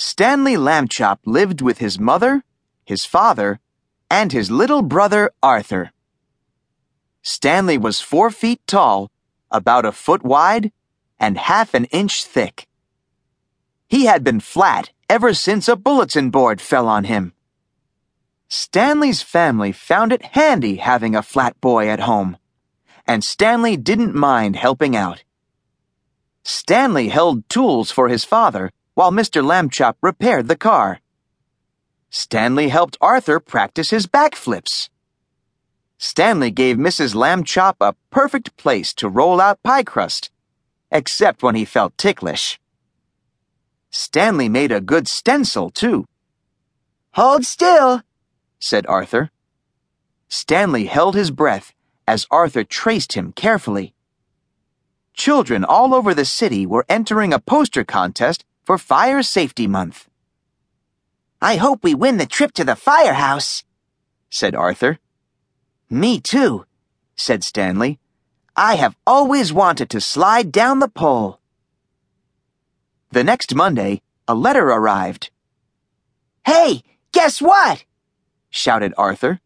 Stanley Lambchop lived with his mother, his father, and his little brother Arthur. Stanley was four feet tall, about a foot wide, and half an inch thick. He had been flat ever since a bulletin board fell on him. Stanley's family found it handy having a flat boy at home, and Stanley didn't mind helping out. Stanley held tools for his father while Mr. Lambchop repaired the car. Stanley helped Arthur practice his backflips. Stanley gave Mrs. Lambchop a perfect place to roll out pie crust, except when he felt ticklish. Stanley made a good stencil, too. Hold still, said Arthur. Stanley held his breath as Arthur traced him carefully. Children all over the city were entering a poster contest for Fire Safety Month. I hope we win the trip to the firehouse, said Arthur. Me too, said Stanley. I have always wanted to slide down the pole. The next Monday, a letter arrived. Hey, guess what? shouted Arthur.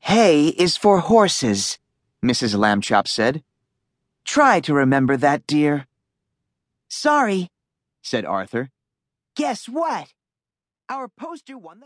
Hay is for horses, Mrs. Lambchop said. Try to remember that, dear. Sorry, said Arthur. Guess what? Our poster won the